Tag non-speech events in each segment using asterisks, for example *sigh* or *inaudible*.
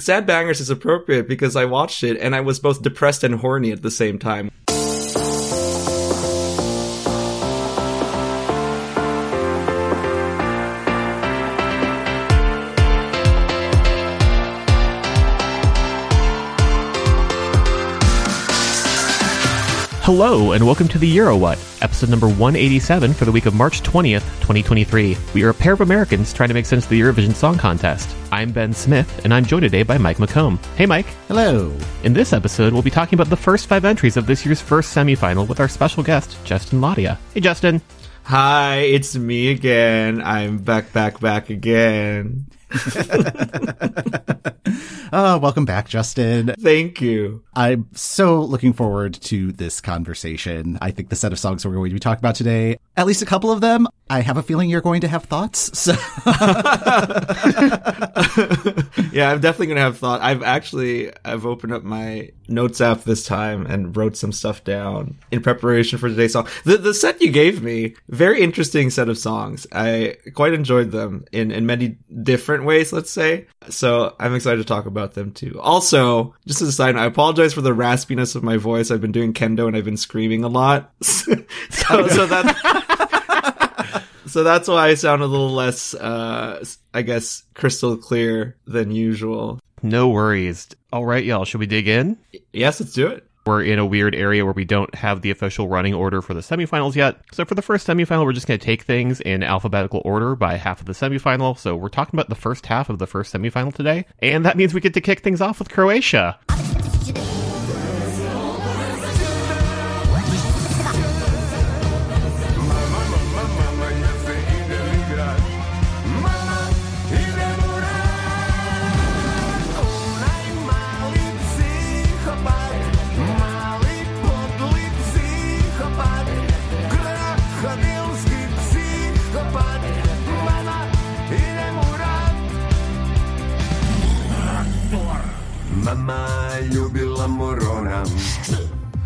Sad Bangers is appropriate because I watched it and I was both depressed and horny at the same time. Hello, and welcome to the Euro What, episode number 187 for the week of March 20th, 2023. We are a pair of Americans trying to make sense of the Eurovision Song Contest. I'm Ben Smith, and I'm joined today by Mike McComb. Hey, Mike. Hello. In this episode, we'll be talking about the first five entries of this year's first semifinal with our special guest, Justin Ladia. Hey, Justin. Hi, it's me again. I'm back, back, back again. *laughs* oh, welcome back, Justin. Thank you. I'm so looking forward to this conversation. I think the set of songs we're going to be talking about today, at least a couple of them, I have a feeling you're going to have thoughts. So. *laughs* yeah, I'm definitely going to have thought. I've actually I've opened up my notes app this time and wrote some stuff down in preparation for today's song. The the set you gave me, very interesting set of songs. I quite enjoyed them in in many different ways, let's say. So I'm excited to talk about them too. Also, just as a side note, I apologize for the raspiness of my voice. I've been doing kendo and I've been screaming a lot. *laughs* so, so that so that's why I sound a little less, uh, I guess, crystal clear than usual. No worries. All right, y'all. Should we dig in? Yes, let's do it. We're in a weird area where we don't have the official running order for the semifinals yet. So for the first semifinal, we're just going to take things in alphabetical order by half of the semifinal. So we're talking about the first half of the first semifinal today. And that means we get to kick things off with Croatia.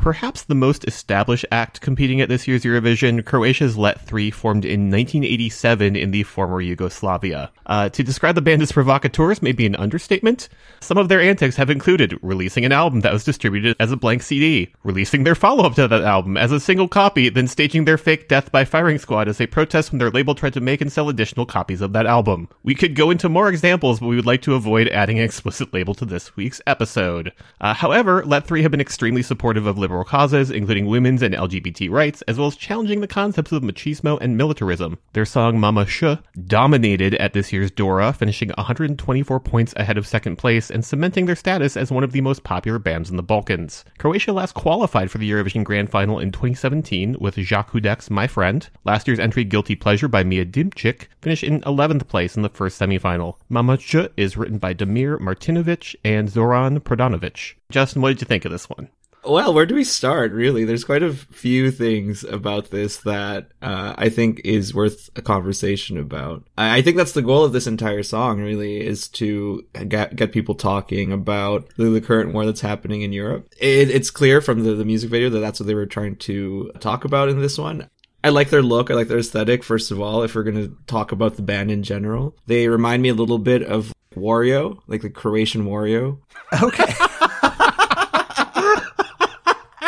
Perhaps the most established act competing at this year's Eurovision, Croatia's Let 3 formed in 1987 in the former Yugoslavia. Uh, to describe the band as provocateurs may be an understatement. Some of their antics have included releasing an album that was distributed as a blank CD, releasing their follow-up to that album as a single copy, then staging their fake Death by Firing Squad as a protest when their label tried to make and sell additional copies of that album. We could go into more examples, but we would like to avoid adding an explicit label to this week's episode. Uh, however, Let 3 have been extremely supportive of liberal causes, including women's and LGBT rights, as well as challenging the concepts of machismo and militarism. Their song Mama Sh dominated at this year's Dora, finishing 124 points ahead of second place and cementing their status as one of the most popular bands in the Balkans. Croatia last qualified for the Eurovision Grand Final in 2017 with Jacques Houdek's My Friend. Last year's entry Guilty Pleasure by Mia Dimšić finished in 11th place in the first semifinal. Mama Sh is written by Damir Martinovic and Zoran Prodanovic. Justin, what did you think of this one? Well, where do we start? Really, there's quite a few things about this that uh, I think is worth a conversation about. I, I think that's the goal of this entire song. Really, is to get get people talking about the, the current war that's happening in Europe. It, it's clear from the, the music video that that's what they were trying to talk about in this one. I like their look. I like their aesthetic. First of all, if we're going to talk about the band in general, they remind me a little bit of Wario, like the Croatian Wario. Okay. *laughs*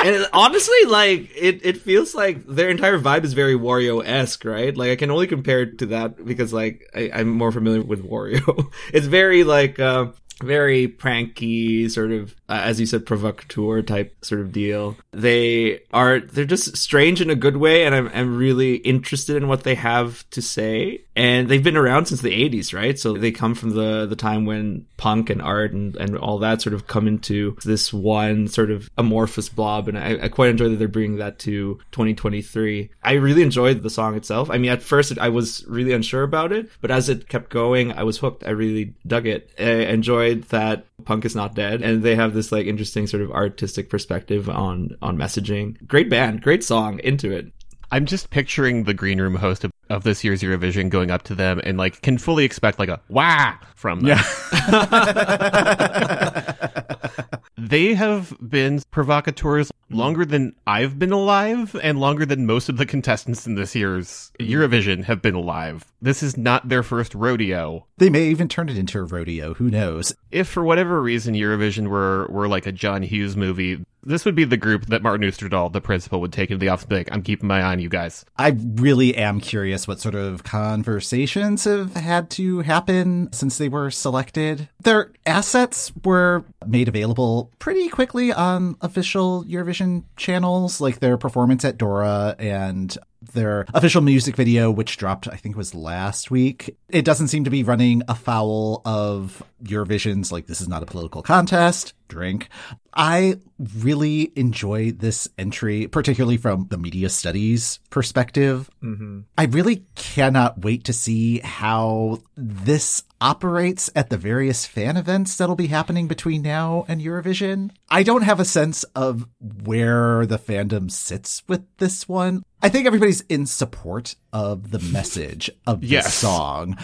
and honestly, like it, it feels like their entire vibe is very Wario esque, right? Like I can only compare it to that because like I, am more familiar with Wario. *laughs* it's very like uh, very pranky, sort of uh, as you said, provocateur type sort of deal. They are they're just strange in a good way, and I'm I'm really interested in what they have to say. And they've been around since the 80s, right? So they come from the the time when punk and art and and all that sort of come into this one sort of amorphous blob. And I, I quite enjoy that they're bringing that to 2023. I really enjoyed the song itself. I mean, at first I was really unsure about it, but as it kept going, I was hooked. I really dug it. I enjoyed that punk is not dead, and they have this like interesting sort of artistic perspective on on messaging. Great band, great song, into it. I'm just picturing the green room host of, of this year's Eurovision going up to them and like can fully expect like a wah from them. Yeah. *laughs* *laughs* they have been provocateurs longer than I've been alive and longer than most of the contestants in this year's Eurovision have been alive. This is not their first rodeo. They may even turn it into a rodeo. Who knows? If for whatever reason Eurovision were, were like a John Hughes movie, this would be the group that Martin Österdahl, the principal, would take into the office and be like, I'm keeping my eye on you guys. I really am curious what sort of conversations have had to happen since they were selected. Their assets were made available pretty quickly on official Eurovision channels, like their performance at Dora and their official music video, which dropped, I think it was last week. It doesn't seem to be running afoul of Eurovision's, like, this is not a political contest, drink. I really enjoy this entry, particularly from the media studies perspective. Mm-hmm. I really cannot wait to see how this operates at the various fan events that'll be happening between now and Eurovision. I don't have a sense of where the fandom sits with this one. I think everybody's in support of the *laughs* message of this Yes. song.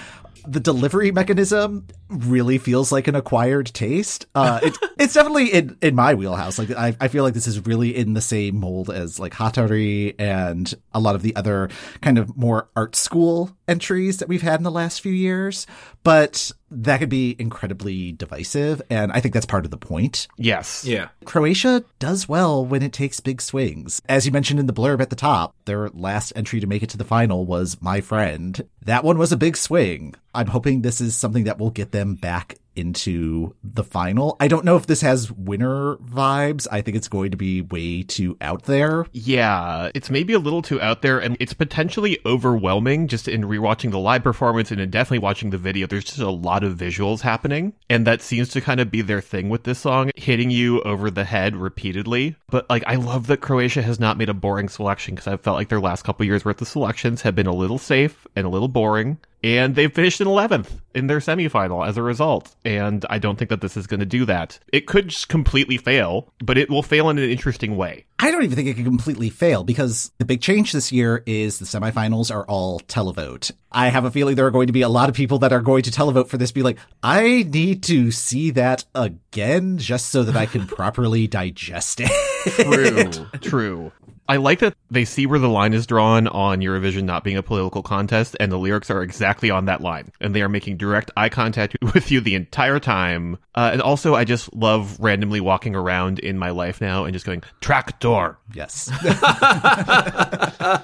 The delivery mechanism really feels like an acquired taste. Uh, it, *laughs* it's definitely in, in my wheelhouse. Like I, I feel like this is really in the same mold as like Hatari and a lot of the other kind of more art school entries that we've had in the last few years. But that could be incredibly divisive, and I think that's part of the point. Yes. Yeah. Croatia does well when it takes big swings. As you mentioned in the blurb at the top, their last entry to make it to the final was My Friend. That one was a big swing. I'm hoping this is something that will get them back into the final. I don't know if this has winner vibes. I think it's going to be way too out there. Yeah, it's maybe a little too out there, and it's potentially overwhelming just in rewatching the live performance and in definitely watching the video. There's just a lot of visuals happening, and that seems to kind of be their thing with this song, hitting you over the head repeatedly. But like, I love that Croatia has not made a boring selection because I felt like their last couple years worth of selections have been a little safe and a little boring. And they've finished in 11th in their semifinal as a result. And I don't think that this is going to do that. It could just completely fail, but it will fail in an interesting way. I don't even think it could completely fail because the big change this year is the semifinals are all televote. I have a feeling there are going to be a lot of people that are going to televote for this be like, I need to see that again just so that I can *laughs* properly digest it. True, *laughs* true. I like that they see where the line is drawn on Eurovision not being a political contest, and the lyrics are exactly on that line, and they are making direct eye contact *laughs* with you the entire time. Uh, and also, I just love randomly walking around in my life now and just going tractor. yes. *laughs*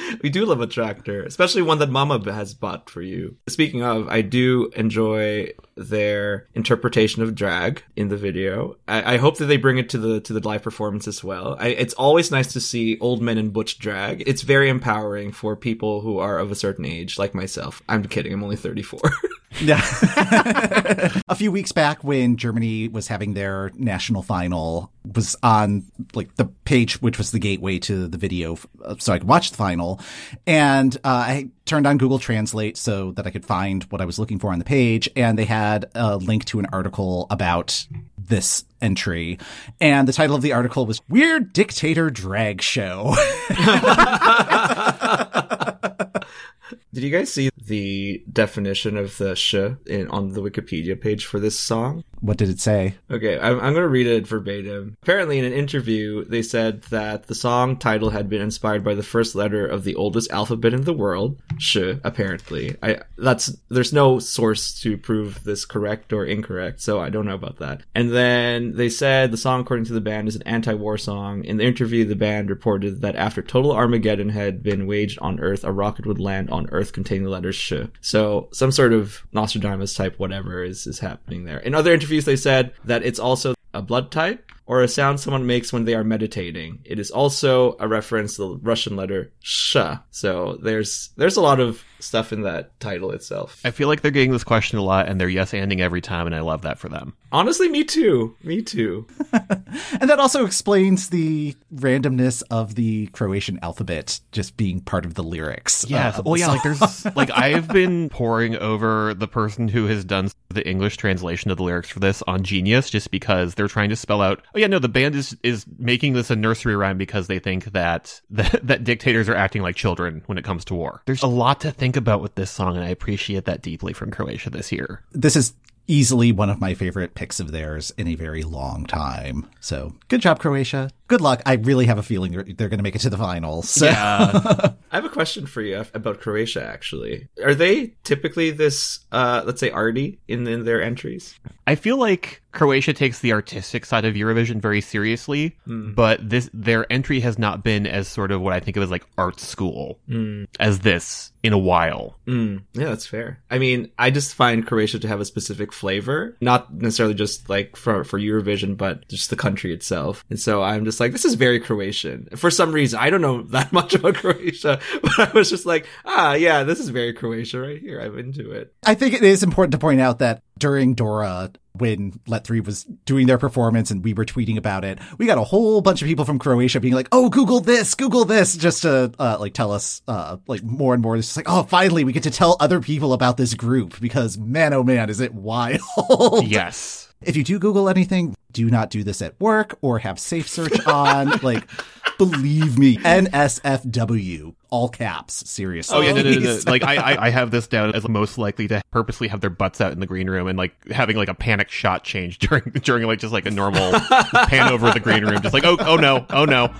*laughs* We do love a tractor, especially one that Mama has bought for you. Speaking of, I do enjoy their interpretation of drag in the video. I, I hope that they bring it to the to the live performance as well. I, it's always nice to see old men in butch drag. It's very empowering for people who are of a certain age, like myself. I'm kidding. I'm only 34. *laughs* Yeah. *laughs* a few weeks back when Germany was having their national final was on like the page which was the gateway to the video uh, so I could watch the final and uh, I turned on Google Translate so that I could find what I was looking for on the page and they had a link to an article about this entry and the title of the article was Weird Dictator Drag Show. *laughs* *laughs* Did you guys see the definition of the sh in, on the Wikipedia page for this song? what did it say? Okay, I'm, I'm going to read it verbatim. Apparently, in an interview, they said that the song title had been inspired by the first letter of the oldest alphabet in the world, sh. Apparently, I that's there's no source to prove this correct or incorrect, so I don't know about that. And then they said the song, according to the band, is an anti-war song. In the interview, the band reported that after total Armageddon had been waged on Earth, a rocket would land on Earth containing the letters sh. So some sort of Nostradamus type whatever is is happening there. In other interviews, they said that it's also a blood type or a sound someone makes when they are meditating. It is also a reference to the Russian letter sh. So there's there's a lot of stuff in that title itself. I feel like they're getting this question a lot, and they're yes anding every time, and I love that for them. Honestly, me too. Me too. *laughs* And that also explains the randomness of the Croatian alphabet just being part of the lyrics. Yes. uh, well, yeah. Like there's like *laughs* I've been poring over the person who has done the English translation of the lyrics for this on Genius, just because they're trying to spell out. Oh yeah, no, the band is is making this a nursery rhyme because they think that *laughs* that, that dictators are acting like children when it comes to war. There's a lot to think about with this song, and I appreciate that deeply from Croatia this year. this is easily one of my favorite picks of theirs in a very long time. So good job, Croatia. Good luck. I really have a feeling they're, they're going to make it to the finals. So. *laughs* I have a question for you about Croatia. Actually, are they typically this, uh, let's say, arty in, in their entries? I feel like Croatia takes the artistic side of Eurovision very seriously, but this their entry has not been as sort of what I think of as like art school as this in a while. Mm, yeah, that's fair. I mean, I just find Croatia to have a specific flavor, not necessarily just like for for Eurovision, but just the country itself. And so I'm just like, this is very Croatian. For some reason, I don't know *laughs* that much about Croatia, *laughs* but I was just like, ah, yeah, this is very Croatia right here. I'm into it. I think it is important to point out that during Dora, when Let 3 was doing their performance and we were tweeting about it, we got a whole bunch of people from Croatia being like, oh, Google this, Google this, just to, uh, like tell us, uh, like more and more. It's just like, oh, finally we get to tell other people about this group because man, oh man, is it wild. *laughs* Yes. If you do Google anything, do not do this at work or have safe search on. *laughs* like, believe me, NSFW, all caps, seriously. Oh yeah, no, no, no, no. like I, I, I have this down as most likely to purposely have their butts out in the green room and like having like a panic shot change *laughs* during during like just like a normal *laughs* pan over the green room, just like oh oh no oh no.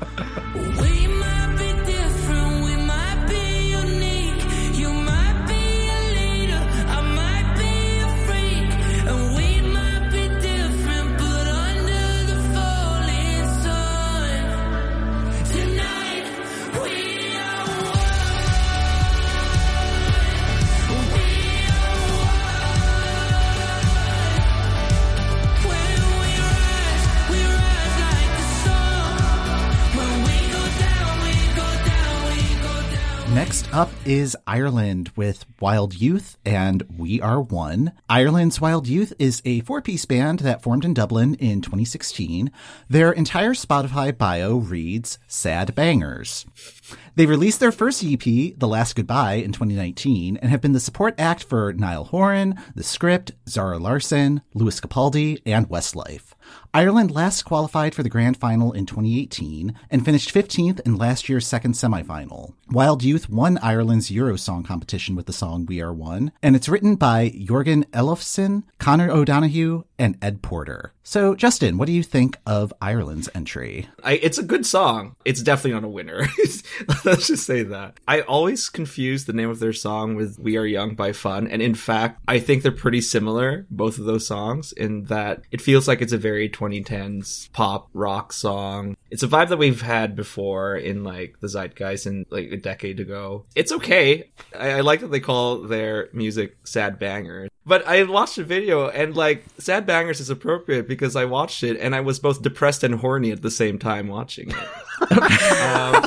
Up is Ireland with Wild Youth and We Are One. Ireland's Wild Youth is a four piece band that formed in Dublin in 2016. Their entire Spotify bio reads Sad Bangers. They released their first EP, The Last Goodbye, in 2019 and have been the support act for Niall Horan, The Script, Zara Larsson, Lewis Capaldi, and Westlife. Ireland last qualified for the grand final in 2018 and finished 15th in last year's second semifinal. Wild Youth won Ireland's Eurosong competition with the song We Are One, and it's written by Jörgen Elofsson, Conor O'Donohoe, and Ed Porter. So, Justin, what do you think of Ireland's entry? I, it's a good song. It's definitely not a winner. *laughs* Let's just say that. I always confuse the name of their song with We Are Young by Fun. And in fact, I think they're pretty similar, both of those songs, in that it feels like it's a very 2010s pop rock song. It's a vibe that we've had before in like the zeitgeist and like a decade ago. It's okay. I, I like that they call their music sad bangers. But I watched the video and like sad bangers is appropriate because I watched it and I was both depressed and horny at the same time watching it. *laughs* um,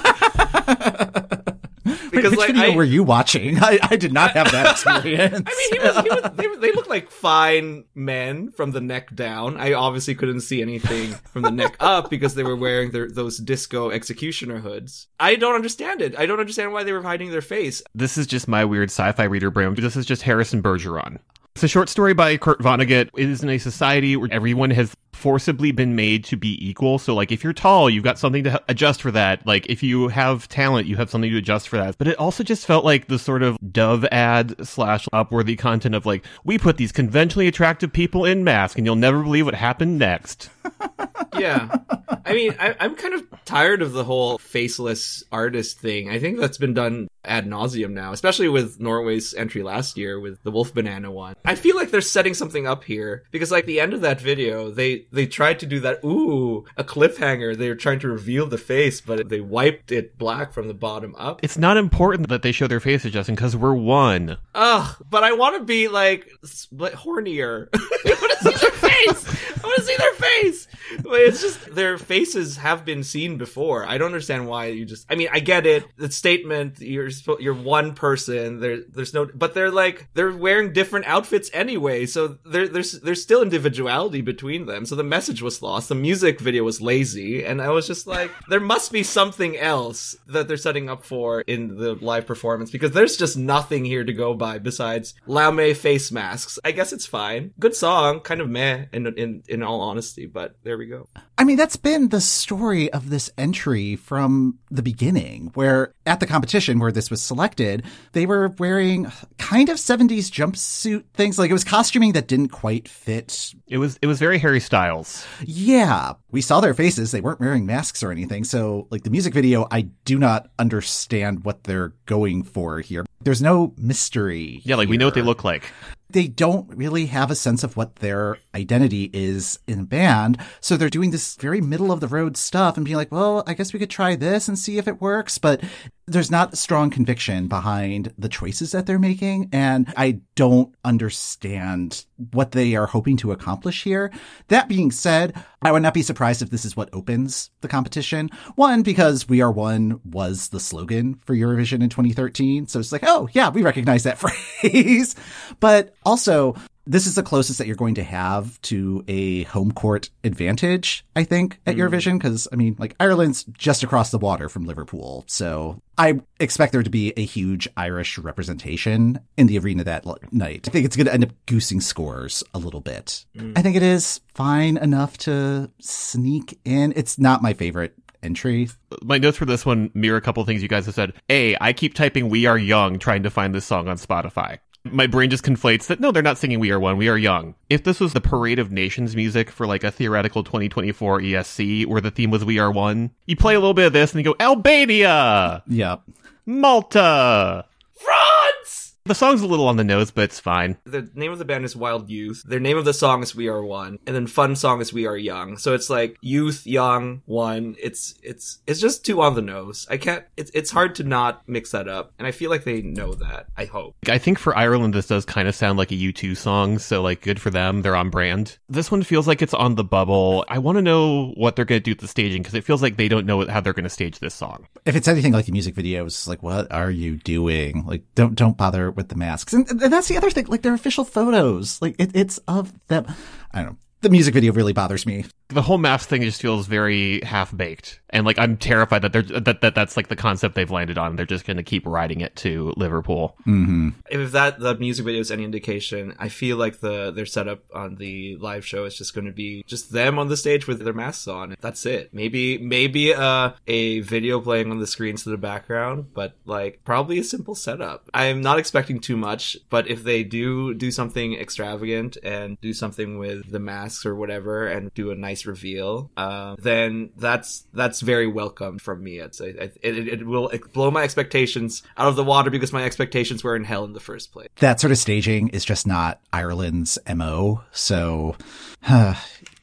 because Which like video I, were you watching? *laughs* I, I did not have that *laughs* experience. I mean, he was, he was, they, they look like *laughs* fine men from the neck down. I obviously couldn't see anything from the neck up because they were wearing their those disco executioner hoods. I don't understand it. I don't understand why they were hiding their face. This is just my weird sci-fi reader brain. This is just Harrison Bergeron. It's a short story by Kurt Vonnegut. It is in a society where everyone has forcibly been made to be equal. So, like, if you're tall, you've got something to adjust for that. Like, if you have talent, you have something to adjust for that. But it also just felt like the sort of Dove ad slash Upworthy content of like, we put these conventionally attractive people in masks, and you'll never believe what happened next. *laughs* Yeah, I mean, I, I'm kind of tired of the whole faceless artist thing. I think that's been done ad nauseum now, especially with Norway's entry last year with the Wolf Banana one. I feel like they're setting something up here because, like, the end of that video, they they tried to do that. Ooh, a cliffhanger. They were trying to reveal the face, but they wiped it black from the bottom up. It's not important that they show their faces, Justin, because we're one. Ugh, but I want to be like split hornier. *laughs* *laughs* I want to see their face. I want to see their face. It's just their faces have been seen before. I don't understand why you just. I mean, I get it. The statement you're you're one person. There, there's no, but they're like they're wearing different outfits anyway. So there, there's there's still individuality between them. So the message was lost. The music video was lazy, and I was just like, there must be something else that they're setting up for in the live performance because there's just nothing here to go by besides Laume face masks. I guess it's fine. Good song, kind of meh in in in all honesty, but there we go. I mean, that's been the story of this entry from the beginning, where at the competition where this was selected, they were wearing kind of 70s jumpsuit things. Like it was costuming that didn't quite fit. It was it was very Harry Styles. Yeah, we saw their faces. They weren't wearing masks or anything. So, like the music video, I do not understand what they're going for here. There's no mystery. Yeah, like we know what they look like. they don't really have a sense of what their identity is in a band. So they're doing this very middle of the road stuff and being like, well, I guess we could try this and see if it works. But there's not strong conviction behind the choices that they're making. And I don't understand what they are hoping to accomplish here. That being said, I would not be surprised if this is what opens the competition. One, because We Are One was the slogan for Eurovision in 2013. So it's like, oh, yeah, we recognize that *laughs* phrase. but also, this is the closest that you're going to have to a home court advantage, I think, at Eurovision. Hmm. Because, I mean, like, Ireland's just across the water from Liverpool. So I expect there to be a huge Irish representation in the arena that l- night. I think it's going to end up goosing scores a little bit. Hmm. I think it is fine enough to sneak in. It's not my favorite entry. My notes for this one mirror a couple of things you guys have said. A, I keep typing "We Are Young" trying to find this song on Spotify. My brain just conflates that no, they're not singing "We Are One." We are young. If this was the Parade of Nations music for like a theoretical 2024 ESC, where the theme was "We Are One," you play a little bit of this and you go Albania, Yep. Malta. France! The song's a little on the nose, but it's fine. The name of the band is Wild Youth. Their name of the song is We Are One, and then fun song is We Are Young. So it's like youth, young, one. It's it's it's just too on the nose. I can't. It's it's hard to not mix that up, and I feel like they know that. I hope. I think for Ireland, this does kind of sound like a U2 song, so like good for them. They're on brand. This one feels like it's on the bubble. I want to know what they're going to do with the staging because it feels like they don't know how they're going to stage this song. if it's anything like the music videos, it's like what are you doing? Like don't don't bother with the masks. And, and that's the other thing. Like they're official photos. Like it, it's of them. I don't know. The music video really bothers me. The whole mask thing just feels very half baked, and like I'm terrified that they're that, that that's like the concept they've landed on. They're just going to keep riding it to Liverpool. Mm-hmm. If that the music video is any indication, I feel like the their setup on the live show is just going to be just them on the stage with their masks on. That's it. Maybe maybe uh, a video playing on the screens to the background, but like probably a simple setup. I'm not expecting too much, but if they do do something extravagant and do something with the masks or whatever and do a nice reveal, uh, then that's that's very welcome from me. It's I, I, it, it will blow my expectations out of the water because my expectations were in hell in the first place. That sort of staging is just not Ireland's mo. So,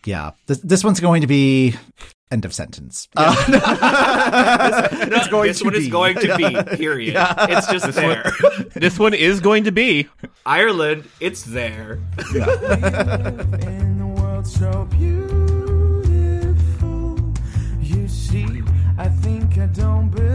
yeah, this, this one's going to be end of sentence. Uh, *laughs* it's going this to one is be. going to be. *laughs* Period. It's just there. *laughs* this one is going to be. Ireland, it's there. in see, I think I don't believe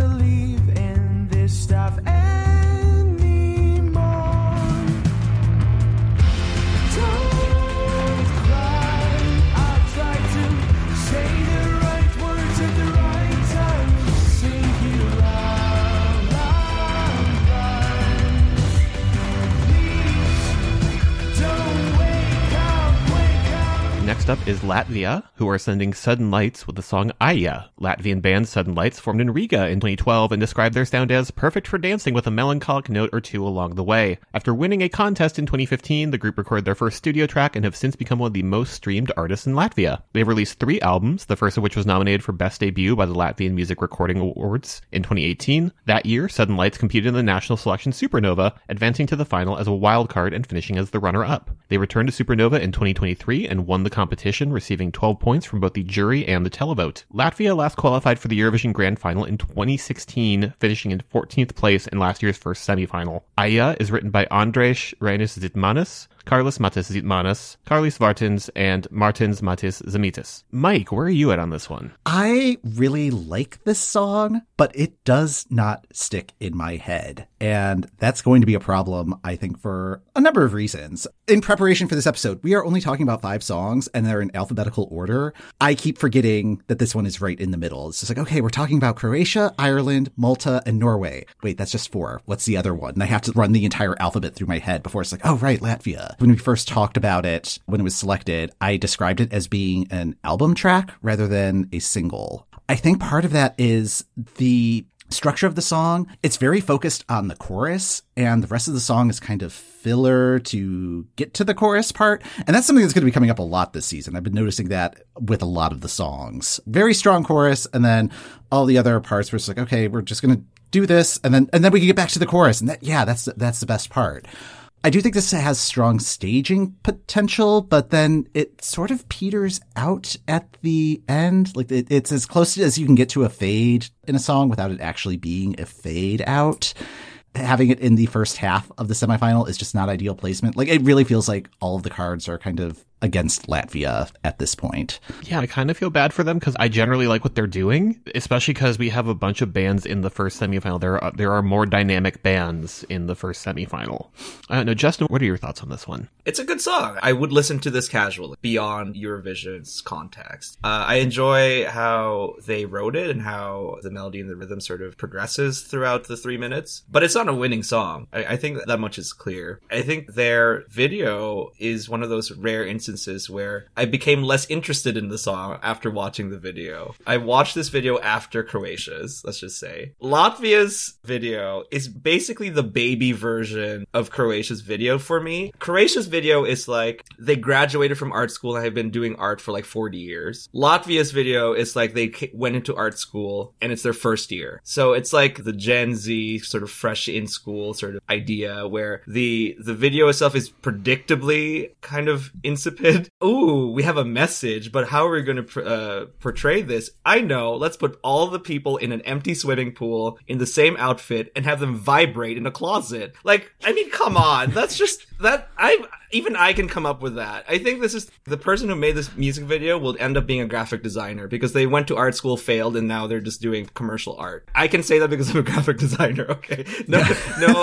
Next up is Latvia, who are sending Sudden Lights with the song Aijā. Latvian band Sudden Lights formed in Riga in 2012 and described their sound as perfect for dancing with a melancholic note or two along the way. After winning a contest in 2015, the group recorded their first studio track and have since become one of the most streamed artists in Latvia. They've released three albums, the first of which was nominated for Best Debut by the Latvian Music Recording Awards in 2018. That year, Sudden Lights competed in the national selection Supernova, advancing to the final as a wild card and finishing as the runner-up. They returned to Supernova in 2023 and won the competition, receiving 12 points from both the jury and the televote. Latvia last qualified for the Eurovision Grand Final in 2016, finishing in 14th place in last year's first semifinal. Aijā is written by Andrejs Reinis Zitmanis, Carlos Matis Zitmanis, Carlis Vartins, and Martins Matis Zamitis. Mike, where are you at on this one? I really like this song, but it does not stick in my head. And that's going to be a problem, I think, for a number of reasons. In preparation for this episode, we are only talking about five songs and they're in alphabetical order. I keep forgetting that this one is right in the middle. It's just like, okay, we're talking about Croatia, Ireland, Malta, and Norway. Wait, that's just four. What's the other one? And I have to run the entire alphabet through my head before it's like, oh, right, Latvia. When we first talked about it, when it was selected, I described it as being an album track rather than a single. I think part of that is the structure of the song. It's very focused on the chorus, and the rest of the song is kind of filler to get to the chorus part. And that's something that's going to be coming up a lot this season. I've been noticing that with a lot of the songs. Very strong chorus, and then all the other parts were just like, okay, we're just going to do this, and then and then we can get back to the chorus, and that yeah, that's that's the best part. I do think this has strong staging potential, but then it sort of peters out at the end. Like it, it's as close as you can get to a fade in a song without it actually being a fade out. Having it in the first half of the semifinal is just not ideal placement. Like it really feels like all of the cards are kind of against Latvia at this point. Yeah, I kind of feel bad for them because I generally like what they're doing, especially because we have a bunch of bands in the first semifinal. There are there are more dynamic bands in the first semifinal. I don't know, Justin. What are your thoughts on this one? It's a good song. I would listen to this casually, beyond Eurovision's context. Uh, I enjoy how they wrote it and how the melody and the rhythm sort of progresses throughout the three minutes. But it's not a winning song. I, I think that much is clear. I think their video is one of those rare instances where I became less interested in the song after watching the video. I watched this video after Croatia's, let's just say. Latvia's video is basically the baby version of Croatia's video for me. Croatia's video is like they graduated from art school and have been doing art for like 40 years. Latvia's video is like they went into art school and it's their first year. So it's like the Gen Z sort of fresh in school sort of idea where the the video itself is predictably kind of insipid. *laughs* Ooh, we have a message, but how are we going to pr- uh, portray this? I know. Let's put all the people in an empty swimming pool in the same outfit and have them vibrate in a closet. Like, I mean, come on. *laughs* That's just that I even I can come up with that. I think this is the person who made this music video will end up being a graphic designer because they went to art school, failed, and now they're just doing commercial art. I can say that because I'm a *laughs* graphic designer. Okay, no, no.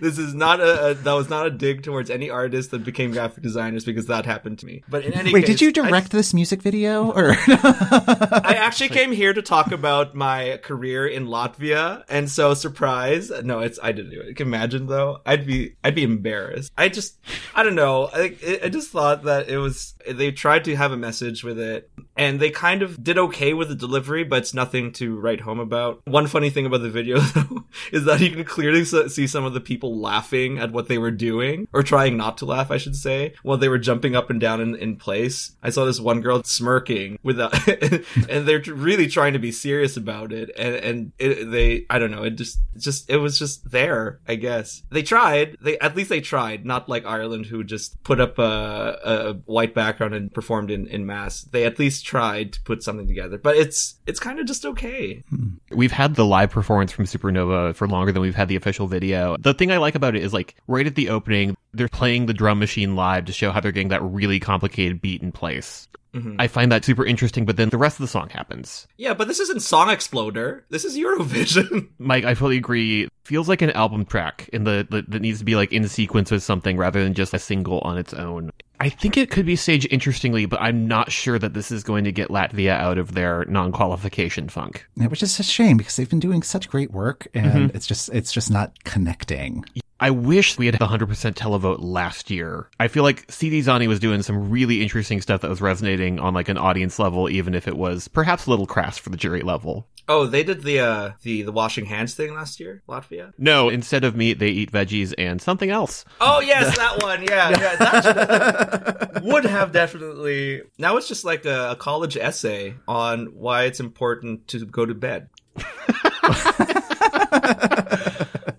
This is not a, a that was not a dig towards any artist that became graphic designers because that happened to me. But in any case, Wait, case, did you direct this music video or? *laughs* I actually came here to talk about my career in Latvia, and so surprise. No, it's I didn't do it. Can imagine though? I'd be I'd be embarrassed. I just I don't know. I I just thought that it was they tried to have a message with it, and they kind of did okay with the delivery, but it's nothing to write home about. One funny thing about the video *laughs* though is that you can clearly see some of the people laughing at what they were doing, or trying not to laugh, I should say, while they were jumping up and down in, in place. I saw this one girl smirking with a, *laughs* and they're really trying to be serious about it, and and it, they I don't know, it just just it was just there, I guess. They tried. They at least they tried, not like Ireland who just put up a, a white background and performed in in mass. They at least tried to put something together, but it's it's kind of just okay. Hmm. We've had the live performance from Supernova for longer than we've had the official video. The thing I like about it is like right at the opening, they're playing the drum machine live to show how they're getting that really complicated beat in place. Mm-hmm. I find that super interesting, but then the rest of the song happens. Yeah, but this isn't Song Exploder. This is Eurovision. *laughs* Mike, I fully agree. Feels like an album track in the, the that needs to be like in sequence with something rather than just a single on its own. I think it could be staged interestingly, but I'm not sure that this is going to get Latvia out of their non-qualification funk. Yeah, which is a shame because they've been doing such great work and mm-hmm. it's just it's just not connecting. I wish we had the 100% televote last year. I feel like Citi Zēni was doing some really interesting stuff that was resonating on like an audience level, even if it was perhaps a little crass for the jury level. Oh, they did the uh the the washing hands thing last year, Latvia. No, instead of meat, they eat veggies and something else. Oh yes, that one. Yeah, yeah. That *laughs* would have definitely. Now it's just like a, a college essay on why it's important to go to bed. *laughs*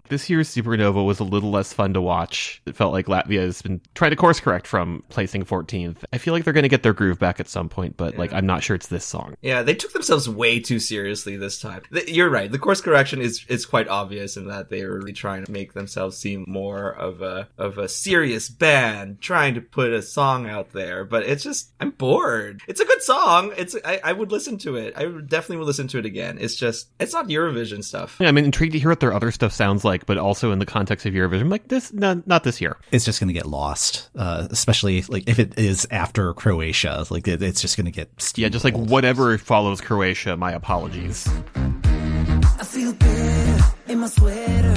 This year's Supernova was a little less fun to watch. It felt like Latvia has been trying to course correct from placing 14th. I feel like they're going to get their groove back at some point, but like I'm not sure it's this song. Yeah, they took themselves way too seriously this time. You're right. The course correction is is quite obvious in that they were really trying to make themselves seem more of a of a serious band, trying to put a song out there. But it's just I'm bored. It's a good song. It's I, I would listen to it. I definitely would listen to it again. It's just it's not Eurovision stuff. Yeah, I'm intrigued to hear what their other stuff sounds like, but also in the context of Eurovision, like this, no, not this year. It's just going to get lost, uh, especially like if it is after Croatia. Like it, it's just going to get Yeah, just like whatever follows Croatia, my apologies. I feel good in my sweater.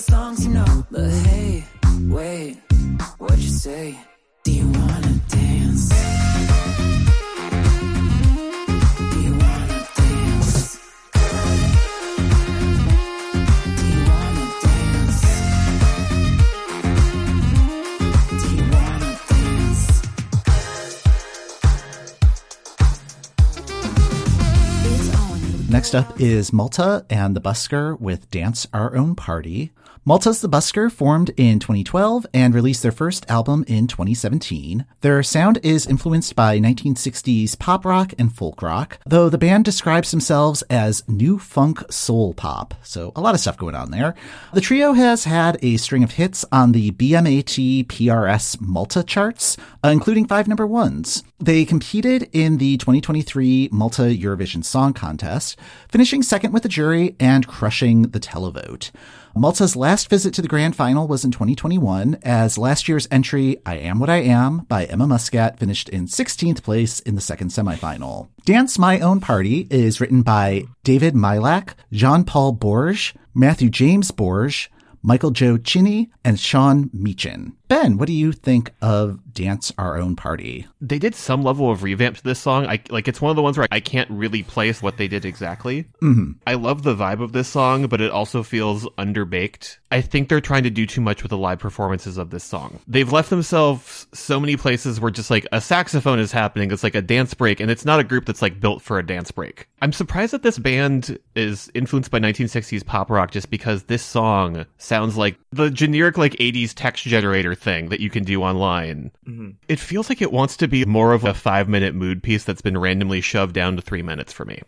Songs, you know. But hey, wait, what you say? Do you wanna dance? Next up is Malta and the Busker with Dance Our Own Party. Malta's the Busker formed in 2012 and released their first album in 2017. Their sound is influenced by 1960s pop rock and folk rock, though the band describes themselves as new funk soul pop. So a lot of stuff going on there. The trio has had a string of hits on the BMAT PRS Malta charts, uh, including five number ones. They competed in the 2023 Malta Eurovision Song Contest, finishing second with the jury and crushing the televote. Malta's last visit to the grand final was in 2021, as last year's entry, I Am What I Am, by Emma Muscat, finished in 16th place in the second semifinal. Dance My Own Party is written by David Meilak, Jean Paul Borges, Matthew James Borges, Michael Joe Cini, and Sean Meachen. Ben, what do you think of Dance Our Own Party? They did some level of revamp to this song. I like it's one of the ones where I can't really place what they did exactly. Mm-hmm. I love the vibe of this song, but it also feels underbaked. I think they're trying to do too much with the live performances of this song. They've left themselves so many places where just like a saxophone is happening. It's like a dance break, and it's not a group that's like built for a dance break. I'm surprised that this band is influenced by 1960s pop rock just because this song sounds like the generic like 80s text generator thing that you can do online. Mm-hmm. It feels like it wants to be more of a five minute mood piece that's been randomly shoved down to three minutes for me.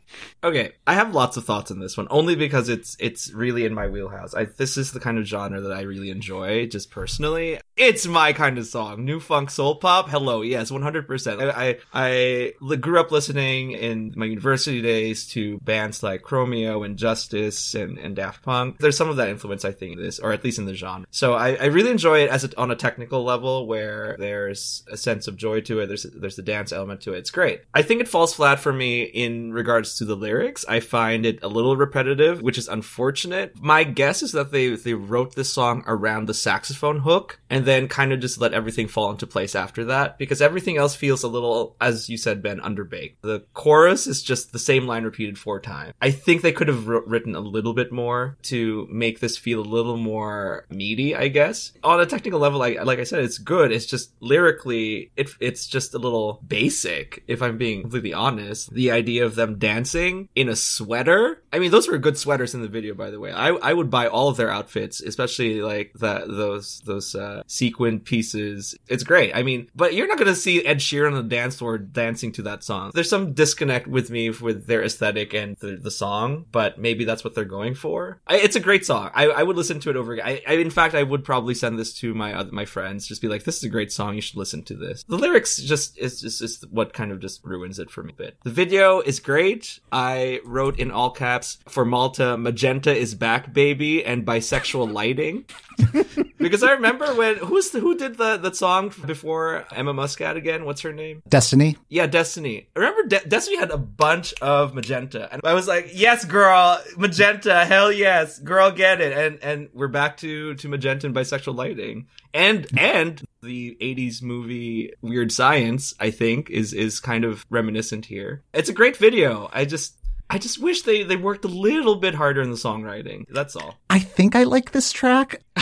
Okay, I have lots of thoughts on this one, only because it's it's really in my wheelhouse. I, this is the kind of genre that I really enjoy, just personally. It's my kind of song, new funk soul pop. Hello, yes, one hundred percent. I I I grew up listening in my university days to bands like Chromeo and Justice and, and Daft Punk. There's some of that influence, I think, in this, or at least in the genre. So I, I really enjoy it as a, on a technical level, where there's a sense of joy to it. There's there's the dance element to it. It's great. I think it falls flat for me in regards to the lyrics. I find it a little repetitive, which is unfortunate. My guess is that they they wrote this song around the saxophone hook and then kind of just let everything fall into place after that because everything else feels a little, as you said, Ben, underbaked. The chorus is just the same line repeated four times. I think they could have wr- written a little bit more to make this feel a little more meaty, I guess. On a technical level, like I said, it's good. It's just lyrically, it it's just a little basic. If I'm being completely honest, the idea of them dancing in a sweater. I mean, those were good sweaters in the video, by the way. I I would buy all of their outfits, especially like that those those uh, sequin pieces. It's great. I mean, but you're not gonna see Ed Sheeran on the dance floor dancing to that song. There's some disconnect with me with their aesthetic and the, the song, but maybe that's what they're going for. I, it's a great song. I, I would listen to it over again. I, I, in fact, I would probably send this to my my friends. Just be like, this is a great song. You should listen to this. The lyrics just is just is what kind of just ruins it for me a bit. The video is great. I wrote in all caps for Malta, magenta is back, baby, and bisexual lighting. *laughs* because I remember when who's the, who did the the song before Emma Muscat again? What's her name? Destiny? Yeah, Destiny. I remember De- Destiny had a bunch of magenta, and I was like, "Yes, girl, magenta, hell yes, girl, get it." And and we're back to to magenta and bisexual lighting, and and the '80s movie Weird Science, I think, is is kind of reminiscent here. It's a great video. I just. I just wish they, they worked a little bit harder in the songwriting. That's all. I think I like this track. *laughs*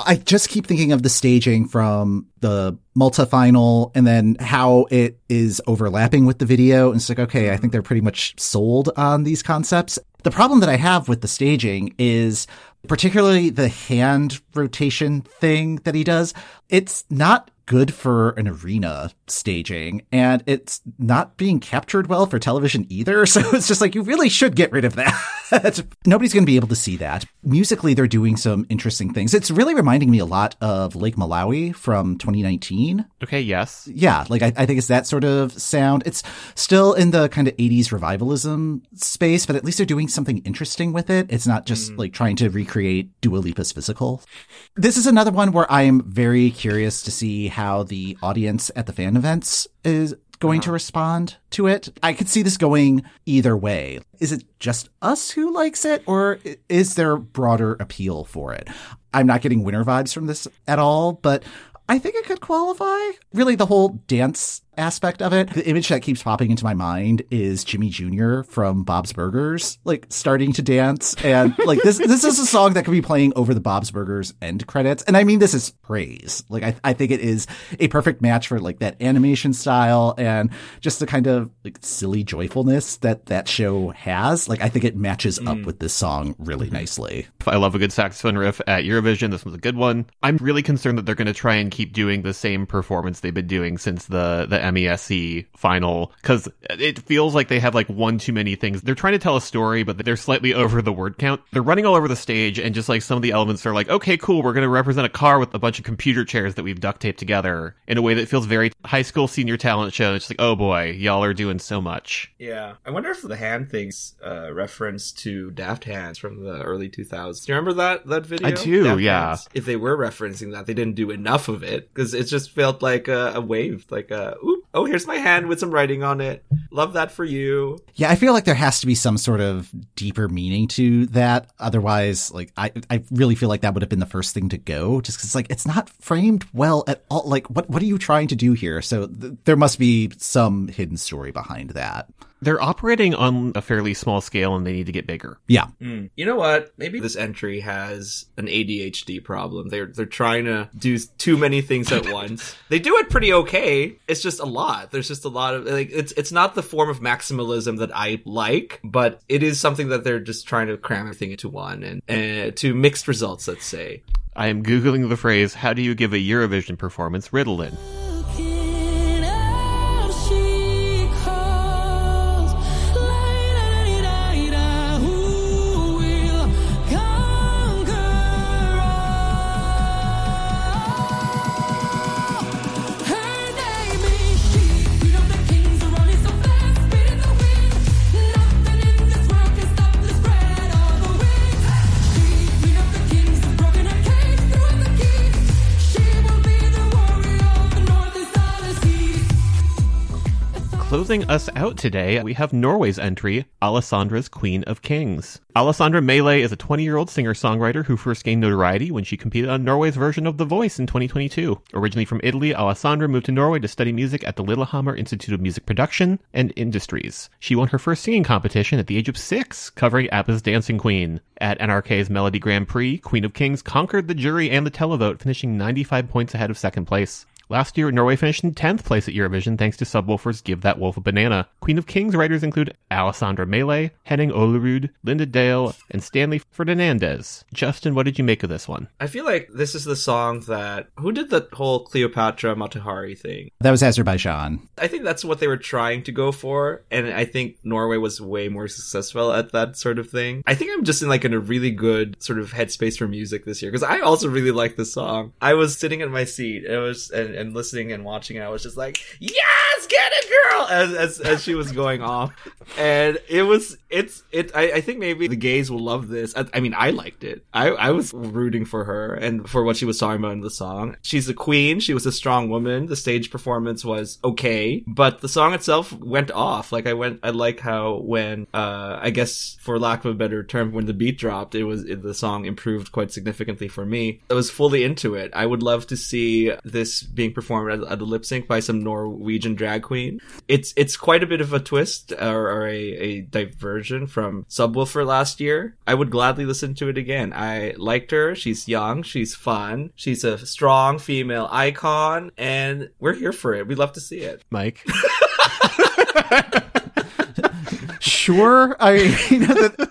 I just keep thinking of the staging from the Malta final and then how it is overlapping with the video. And it's like, okay, I think they're pretty much sold on these concepts. The problem that I have with the staging is particularly the hand rotation thing that he does. It's not good for an arena staging and it's not being captured well for television either. *laughs* So it's just like, you really should get rid of that. Nobody's going to be able to see that. Musically, they're doing some interesting things. It's really reminding me a lot of Lake Malawi from 2019. Okay, yes. Yeah, like I, I think it's that sort of sound. It's still in the kind of 80s revivalism space, but at least they're doing something interesting with it. It's not just mm. like trying to recreate Dua Lipa's physical. This is another one where I am very curious to see how the audience at the fan events is going to uh-huh. respond to it. I could see this going either way. Is it just us who likes it, or is there broader appeal for it? I'm not getting winter vibes from this at all, but I think it could qualify. Really, the whole dance aspect of it. The image that keeps popping into my mind is Jimmy Jr. from Bob's Burgers, like starting to dance. And like this, this is a song that could be playing over the Bob's Burgers end credits. And I mean, this is praise. Like, I, I think it is a perfect match for like that animation style and just the kind of like silly joyfulness that that show has. Like, I think it matches up mm. with this song really mm-hmm. nicely. I love a good saxophone riff at Eurovision. This was a good one. I'm really concerned that they're going to try and keep doing the same performance they've been doing since the the MESC final because it feels like they have like one too many things. They're trying to tell a story, but they're slightly over the word count. They're running all over the stage, and just like some of the elements are like, okay, cool, we're going to represent a car with a bunch of computer chairs that we've duct taped together in a way that feels very high school senior talent show. It's like, oh boy, y'all are doing so much. Yeah, I wonder if the hand thing's uh, reference to Daft Hands from the early 2000s. Do you remember that that video? I do, Daft yeah. Hands? If they were referencing that, they didn't do enough of it because it just felt like a, a wave, like a oop. Oh, here's my hand with some writing on it. Love that for you. Yeah, I feel like there has to be some sort of deeper meaning to that. Otherwise, like I, I really feel like that would have been the first thing to go. Just because, like, it's not framed well at all. Like, what what are you trying to do here? So th- there must be some hidden story behind that. They're operating on a fairly small scale, and they need to get bigger. Yeah, You know what? Maybe this entry has an ADHD problem. They're they're trying to do too many things at *laughs* once. They do it pretty okay. It's just a lot. There's just a lot of like it's it's not the form of maximalism that I like, but it is something that they're just trying to cram everything into one and uh, to mixed results. Let's say. I am Googling the phrase, how do you give a Eurovision performance Ritalin? Closing us out today, we have Norway's entry, Alessandra's Queen of Kings. Alessandra Mele is a 20 year old singer songwriter who first gained notoriety when she competed on Norway's version of The Voice in 2022. Originally from Italy, Alessandra moved to Norway to study music at the Lillehammer Institute of Music Production and Industries. She won her first singing competition at the age of six, covering ABBA's Dancing Queen. At NRK's Melodi Grand Prix, Queen of Kings conquered the jury and the televote, finishing 95 points ahead of second place. Last year, Norway finished in 10th place at Eurovision thanks to Subwoofer's Give That Wolf a Banana. Queen of Kings writers include Alessandra Mele, Henning Olerud, Linda Dale, and Stanley Ferdinandez. Justin, what did you make of this one? I feel like this is the song that who did the whole Cleopatra Mata Hari thing. that was Azerbaijan. I think that's what they were trying to go for, and I think Norway was way more successful at that sort of thing. I think I'm just in like in a really good sort of headspace for music this year because I also really like this song. I was sitting in my seat, and it was and, and listening and watching, and I was just like, "Yes, get it, girl!" As as, as she was going off, and it was it's it. I, I think maybe the gays will love this. I, I mean, I liked it. I I was rooting for her and for what she was talking about in the song. She's a queen. She was a strong woman. The stage performance was okay, but the song itself went off. Like I went. I like how when uh I guess for lack of a better term, when the beat dropped, it was it, the song improved quite significantly for me. I was fully into it. I would love to see this being performed at, a lip sync by some Norwegian drag queen. It's it's quite a bit of a twist or, or a, a diversion from Subwoofer last year. I would gladly listen to it again. I liked her. She's young. She's fun. She's a strong female icon, and we're here for it. We'd love to see it. Mike? *laughs* Sure, I you know, that,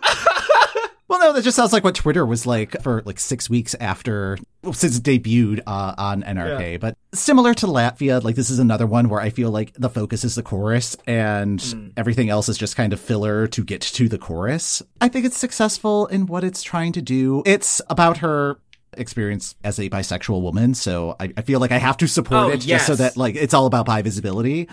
that just sounds like what Twitter was like for like six weeks after since it debuted uh, on NRK. But similar to Latvia, like this is another one where I feel like the focus is the chorus and everything else is just kind of filler to get to the chorus. I think it's successful in what it's trying to do. It's about her experience as a bisexual woman, so I, I feel like I have to support Oh, it just so that like it's all about bi visibility.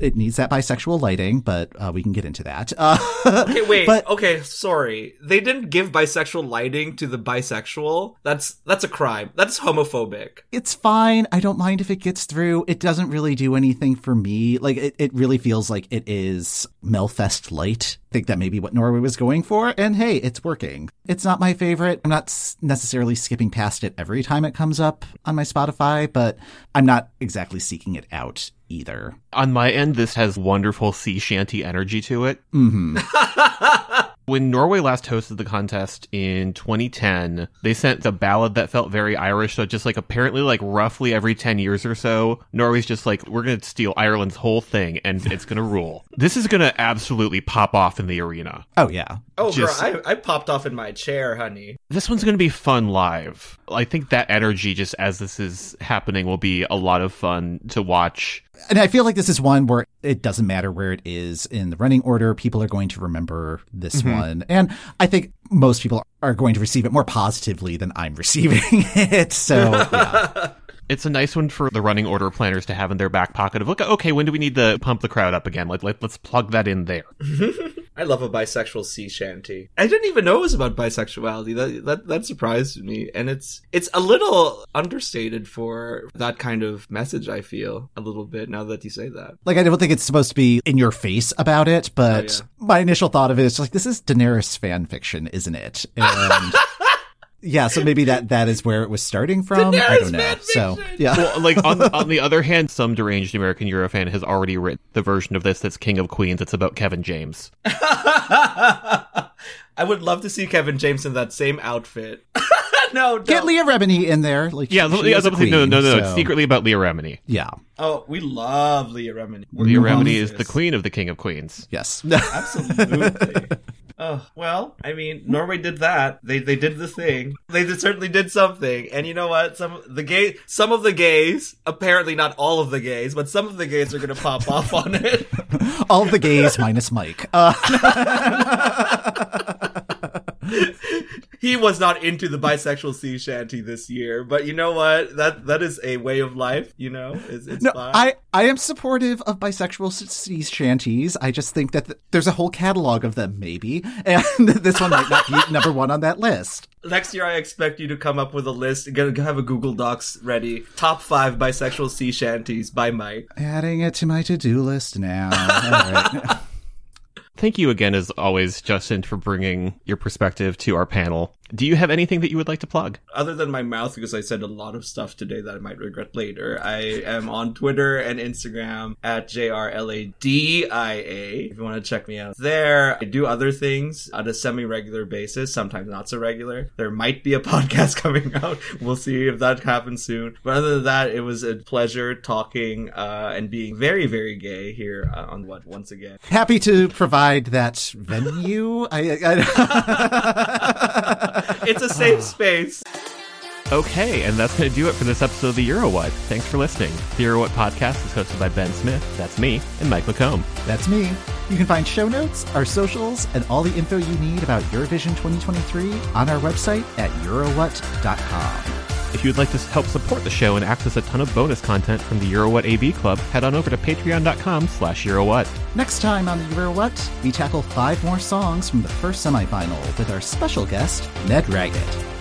It needs that bisexual lighting, but uh, we can get into that. *laughs* Uh, Okay, wait. But- okay, sorry. They didn't give bisexual lighting to the bisexual. That's that's a crime. That's homophobic. it's fine. I don't mind if it gets through. It doesn't really do anything for me. Like it, it really feels like it is Melfest light. I think that may be what Norway was going for, and hey, it's working. It's not my favorite. I'm not necessarily skipping past it every time it comes up on my Spotify, but I'm not exactly seeking it out either. On my end, this has wonderful sea shanty energy to it. hmm *laughs* When Norway last hosted the contest in 2010, they sent a ballad that felt very Irish. So just like apparently like roughly every 10 years or so, Norway's just like, we're going to steal Ireland's whole thing and it's going to rule. *laughs* This is going to absolutely pop off in the arena. Oh yeah. Oh, Just- girl, I, I popped off in my chair, honey. This one's going to be fun live. I think that energy just as this is happening will be a lot of fun to watch. And I feel like this is one where it doesn't matter where it is in the running order. People are going to remember this mm-hmm. one. And I think most people are going to receive it more positively than I'm *laughs* receiving it. So, yeah. *laughs* It's a nice one for the running order planners to have in their back pocket of, look, okay, when do we need to pump the crowd up again? Like, let, let's plug that in there. *laughs* I love a bisexual sea shanty. I didn't even know it was about bisexuality. That that that surprised me, and it's it's a little understated for that kind of message. I feel a little bit now that you say that. like, I don't think it's supposed to be in your face about it, but Oh, my initial thought of it is like, this is Daenerys fan fiction, isn't it? And *laughs* yeah, so maybe that, that is where it was starting from. I don't know. So, yeah. Well, like on *laughs* on the other hand, some deranged American Eurofan has already written the version of this that's King of Queens. It's about Kevin James. *laughs* I would love to see Kevin James in that same outfit. *laughs* no, no. Get Leah Remini in there. Like, Yeah, she yeah is a no, no, no, no, It's so- secretly about Leah Remini. Yeah. Oh, we love Leah Remini. We're Leah Remini love is the queen of the King of Queens. Yes. Absolutely. Oh, well, I mean, Norway did that. They they did the thing. They certainly did something. And you know what? Some the gay some of the gays, apparently not all of the gays, but some of the gays are going to pop off on it. *laughs* All the gays minus Mike. Uh, *laughs* he was not into the bisexual sea shanty this year, but you know what? That that is a way of life, you know? It's, it's no, fine. I, I am supportive of bisexual sea shanties. I just think that th- there's a whole catalog of them, maybe, and *laughs* this one might not be number one on that list. Next year, I expect you to come up with a list. Get, have a Google Docs ready. Top five bisexual sea shanties by Mike. Adding it to my to-do list now. *laughs* Thank you again, as always, Justin, for bringing your perspective to our panel. Do you have anything that you would like to plug? Other than my mouth, because I said a lot of stuff today that I might regret later, I am on Twitter and Instagram at JRLADIA. If you want to check me out there, I do other things on a semi regular basis, sometimes not so regular. There might be a *laughs* podcast coming out. We'll see if that happens soon. But other than that, it was a pleasure talking uh, and being very, very gay here uh, on what once again. Happy to provide that venue. I, I *laughs* *laughs* *laughs* It's a safe space. Okay, and that's going to do it for this episode of the Euro What. Thanks for listening. The Euro What podcast is hosted by Ben Smith, that's me, and Mike McComb. That's me. You can find show notes, our socials, and all the info you need about Eurovision 2023 on our website at eurowhat.com. If you would like to help support the show and access a ton of bonus content from the Euro What AV Club, head on over to patreon.com slash EuroWhat. Next time on the Euro What, we tackle five more songs from the first semifinal with our special guest, Ned Raggett.